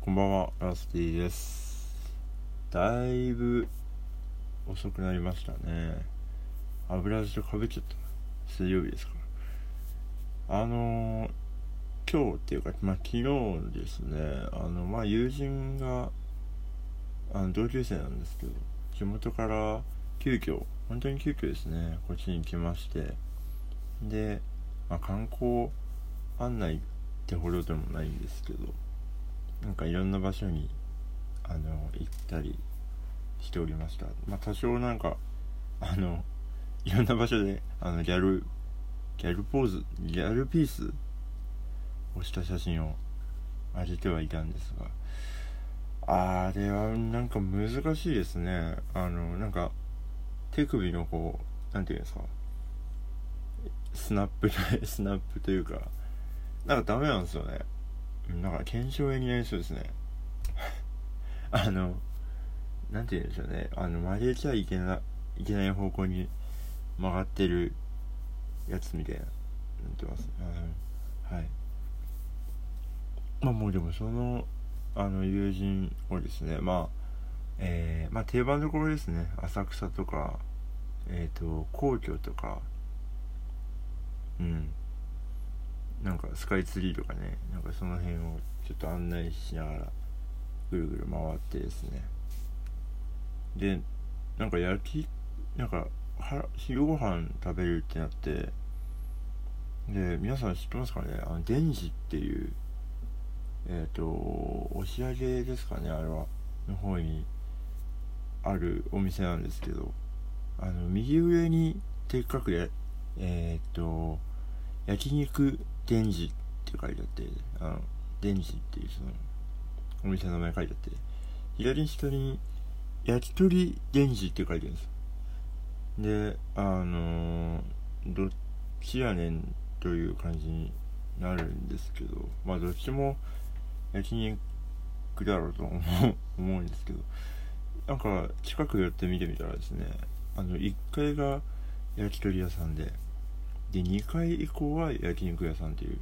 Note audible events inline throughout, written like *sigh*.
こんばんは、ラスティです。だいぶ遅くなりましたね。油味とかぶっちゃった。水曜日ですから。あのー、今日っていうか、まあ、昨日ですね、あの、まあ、友人が、あの、同級生なんですけど、地元から急遽、本当に急遽ですね、こっちに来まして、で、まあ、観光案内ってほどでもないんですけど、なんかいろんな場所にあの行ったりしておりました。まあ多少なんかあのいろんな場所であのギャルギャルポーズギャルピースをした写真を上げてはいたんですがあれはなんか難しいですね。あのなんか手首のこうなんていうんですかスナップスナップというかなんかダメなんですよね。なんか検証炎になりそうですね。*laughs* あのなんて言うんでしょうね。あの曲げちゃいけないけない方向に曲がってるやつみたいななってますうんはい。まあもうでもそのあの友人をですねまあえー、まあ定番どころですね。浅草とかえっ、ー、と皇居とか。うん。なんかスカイツリーとかねなんかその辺をちょっと案内しながらぐるぐる回ってですね。でなんか焼きなんかは昼ご飯食べるってなってで皆さん知ってますかね？あのデンジっていうえっ、ー、と押上ですかねあれは。の方にあるお店なんですけどあの右上にでっかくやえっ、と焼肉デンジって書いてあってあのデンジっていうそのお店の名前書いてあって左下に焼き鳥デンジって書いてあるんです。であのどっちやねんという感じになるんですけどまあどっちも焼肉だろうと思う思うんですけどなんか近く寄って見てみたらですねあの1階が焼き鳥屋さんでで2階以降は焼肉屋さんっていう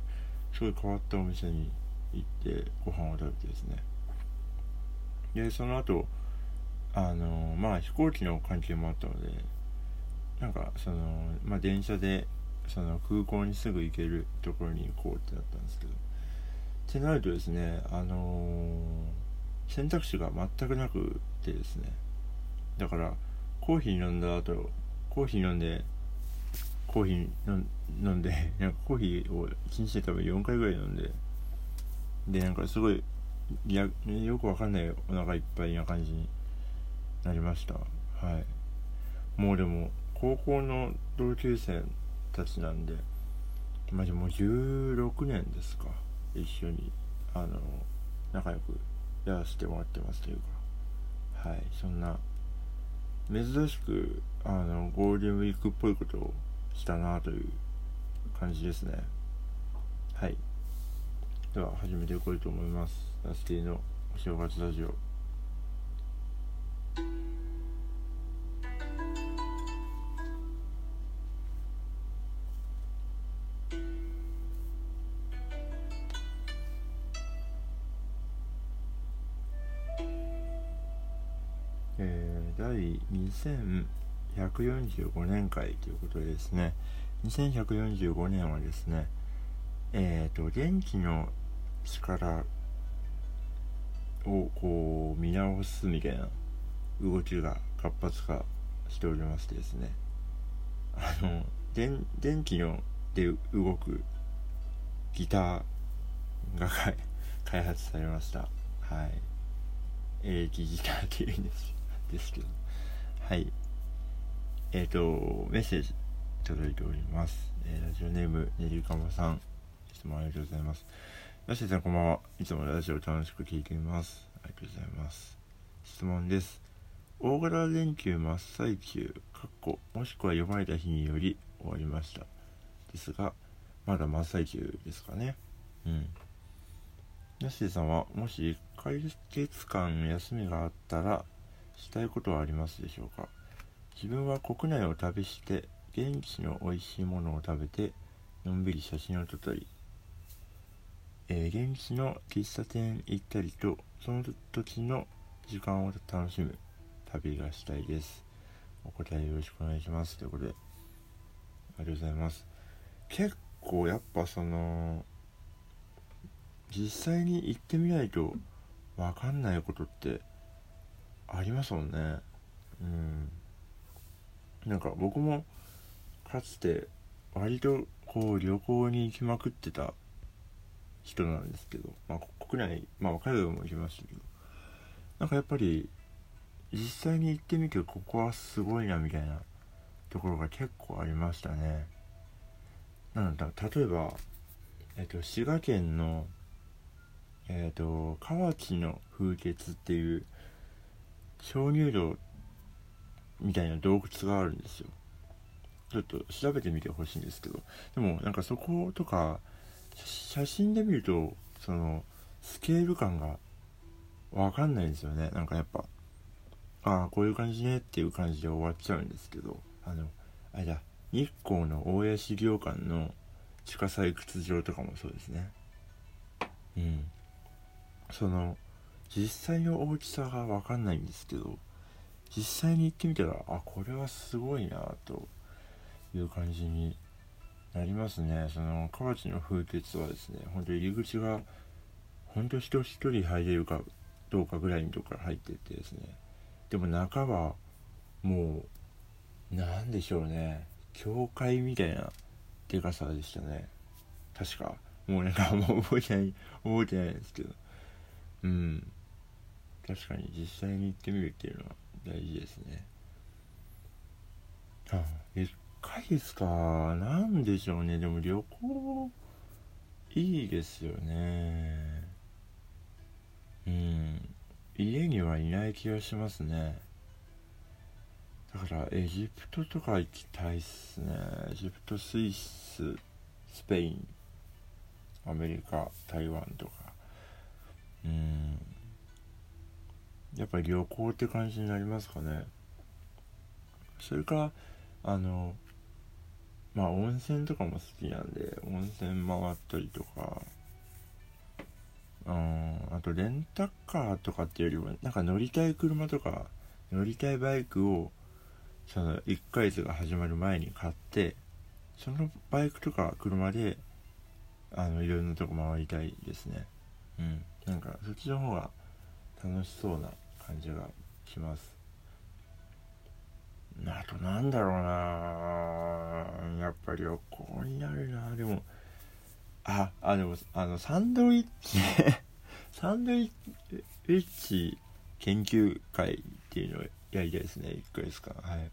すごい変わったお店に行ってご飯を食べてですね。でその後あのまあ飛行機の関係もあったのでなんかそのまあ電車でその空港にすぐ行けるところに行こうってなったんですけどってなるとですねあのー、選択肢が全くなくてですね。だからコーヒー飲んだ後コーヒー飲んでコーヒー飲んで *laughs* なんかコーヒーを1日で多分4回ぐらい飲んででなんかすごいいやよくわかんないお腹いっぱいな感じになりました。はい。もうでも高校の同級生たちなんでまあでも16年ですか。一緒にあの仲良くやらせてもらってますというか。はい。そんな珍しくあのゴールデンウィークっぽいことをしたなという感じですね。はい。では始めていこうと思います。ラスティのお正月ラジオ。えー、第145年会ということでですね2145年はですねえっ、ー、と電気の力をこう見直すみたいな動きが活発化しておりましてですねあの電電気ので動くギターが開発されました。はい。エレキギターっていうんですですけど。はい。えっ、ー、とメッセージ届いております、えー、ラジオネームねりかまさん。質問ありがとうございます。ラッシーさんこんばんは。いつもラジオ楽しく聞いています。ありがとうございます。質問です。大型連休真っ最中かっこもしくは読まれた日により終わりました。ですがまだ真っ最中ですかね。うん。ヤシーさんはもし1ヶ月間休みがあったらしたいことはありますでしょうか？自分は国内を旅して現地の美味しいものを食べてのんびり写真を撮ったりえー、現地の喫茶店行ったりとその時の時間を楽しむ旅がしたいです。お答えよろしくお願いします。ということでありがとうございます。結構やっぱその実際に行ってみないと分かんないことってありますもんね。うん。なんか僕もかつて割とこう旅行に行きまくってた人なんですけど、まあ、国内、まあ、海外も行きましたけどなんかやっぱり実際に行ってみてここはすごいなみたいなところが結構ありましたね。なんだ例えば、えっと、滋賀県のえっと河内の風穴っていう鍾乳洞みたいな洞窟があるんですよ。ちょっと調べてみてほしいんですけど。でもなんかそことか写真で見るとそのスケール感が分かんないですよね。なんかやっぱああこういう感じねっていう感じで終わっちゃうんですけど。あのあれだ日光の大谷資料館の地下採掘場とかもそうですね。うん。その実際の大きさが分かんないんですけど。実際に行ってみたらあこれはすごいなという感じになりますね。その河内の風穴はですね本当入り口が本当人一人入れるかどうかぐらいのとこから入っててですね。でも中はもう何でしょうね。教会みたいなでかさでしたね。確か。もうなんかもう覚えてない覚えてないですけど。うん。確かに実際に行ってみるっていうのは大事ですね。あでかいですか？なんでしょうね。でも旅行いいですよね。うん。家にはいない気がしますね。だからエジプトとか行きたいっすね。エジプトスイススペインアメリカ台湾とか。うん。やっぱり旅行って感じになりますかね。それかあのまあ温泉とかも好きなんで温泉回ったりとか。うんあとレンタカーとかっていうよりもなんか乗りたい車とか乗りたいバイクをその1ヶ月が始まる前に買ってそのバイクとか車であのいろんなとこ回りたいですね。うんなんかそっちの方が楽しそうな感じがします。あとなんだろうな。やっぱり旅行になるな。でもああでもあのサンドイッチ *laughs* サンドイッチ研究会っていうのをやりたいですね。1回ですか。はい。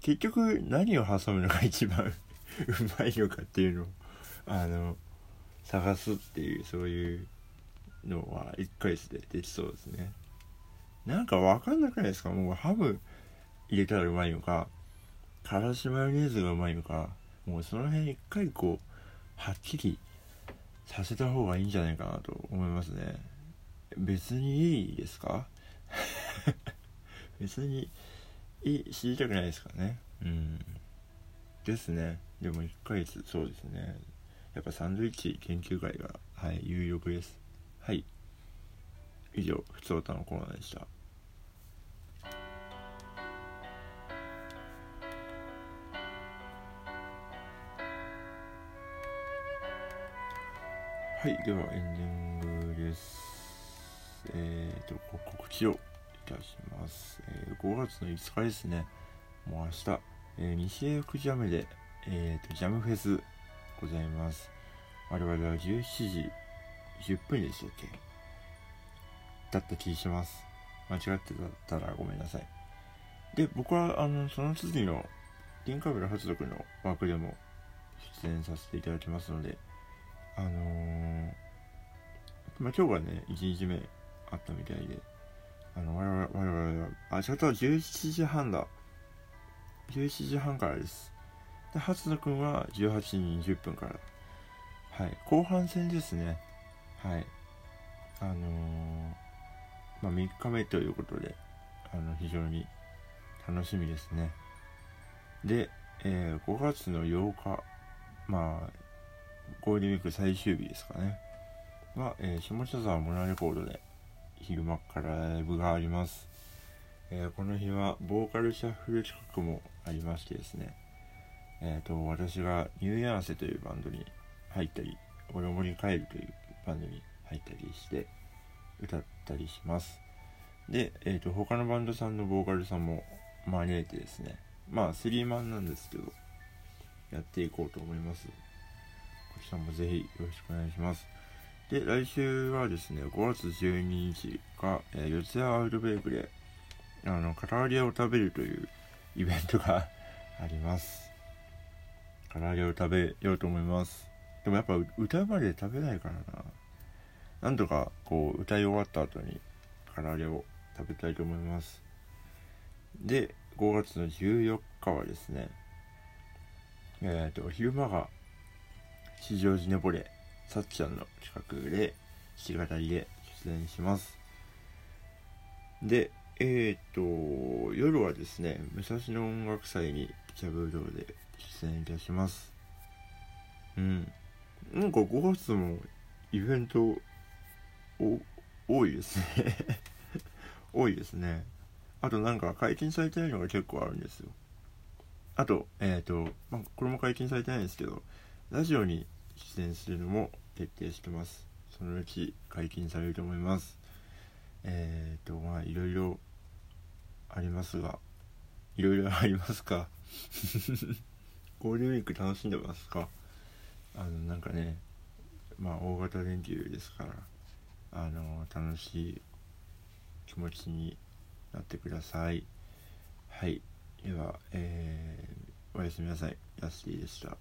結局何を挟むのが一番 *laughs* うまいのかっていうのをあの探すっていうそういうのは1回でできそうですねなんか分かんなくないですか？もうハム入れたらうまいのかからしマヨネーズがうまいのかもうその辺一回こうはっきりさせた方がいいんじゃないかなと思いますね。別にいいですか？*laughs* 別にいい知りたくないですかね？うん。ですね。でも1ヶ月そうですね。やっぱサンドイッチ研究会がはい有力です。はい。以上ふつおたのコーナーでした。はいではエンディングです。えーと告知をいたします、えー、5月の5日ですね。もう明日、えー、西英福ジャムで、えーと、ジャムフェスございます。我々は17時10分でしたっけ？だった気します。間違ってたらごめんなさい。で僕はあのその次の銀カメラ発読の枠でも出演させていただきますのであのー、まあ、今日がね、1日目あったみたいで、あの、我々、我々は、あ、ちょっと17時半だ。11時半からです。で、初野くんは18時20分から。はい。後半戦ですね。はい。あのー、まあ、3日目ということで、あの、非常に楽しみですね。で、えー、5月の8日、まあ、ゴールデンウィーク最終日ですかね。は、えー、下北沢モナレコードで昼間からライブがあります。えー、この日はボーカルシャッフル企画もありましてですね、えーと、私がニューヤーセというバンドに入ったり、オロモリカエルというバンドに入ったりして歌ったりします。で、えーと、他のバンドさんのボーカルさんも招いてですね、まあスリーマンなんですけど、やっていこうと思います。こちらもぜひよろしくお願いします。で、来週はですね、5月12日が、えー、四谷アウトベイクで、あの、唐揚げを食べるというイベントが *laughs* あります。唐揚げを食べようと思います。でもやっぱ歌まで食べないからな。なんとかこう歌い終わった後に唐揚げを食べたいと思います。で、5月の14日はですね、えっ、ー、と、昼間が吉祥寺ネボレさっちゃんの企画で弾き語りで出演します。で、えっ、ー、と、夜はですね、武蔵野音楽祭に茶ブ道で出演いたします。うん。なんか5月もイベント多いですね *laughs* 多いですね。あとなんか解禁されてないのが結構あるんですよ。あと、えっ、ー、と、まあ、これも解禁されてないんですけど、ラジオに出演するのも決定してます。そのうち解禁されると思います。えっ、ー、と、まあ、いろいろありますが、いろいろありますか？*laughs* ゴールデンウィーク楽しんでますか？あの、なんかね、まあ、大型連休ですから、あの、楽しい気持ちになってください。はい。では、えー、おやすみなさい。ヤスティでした。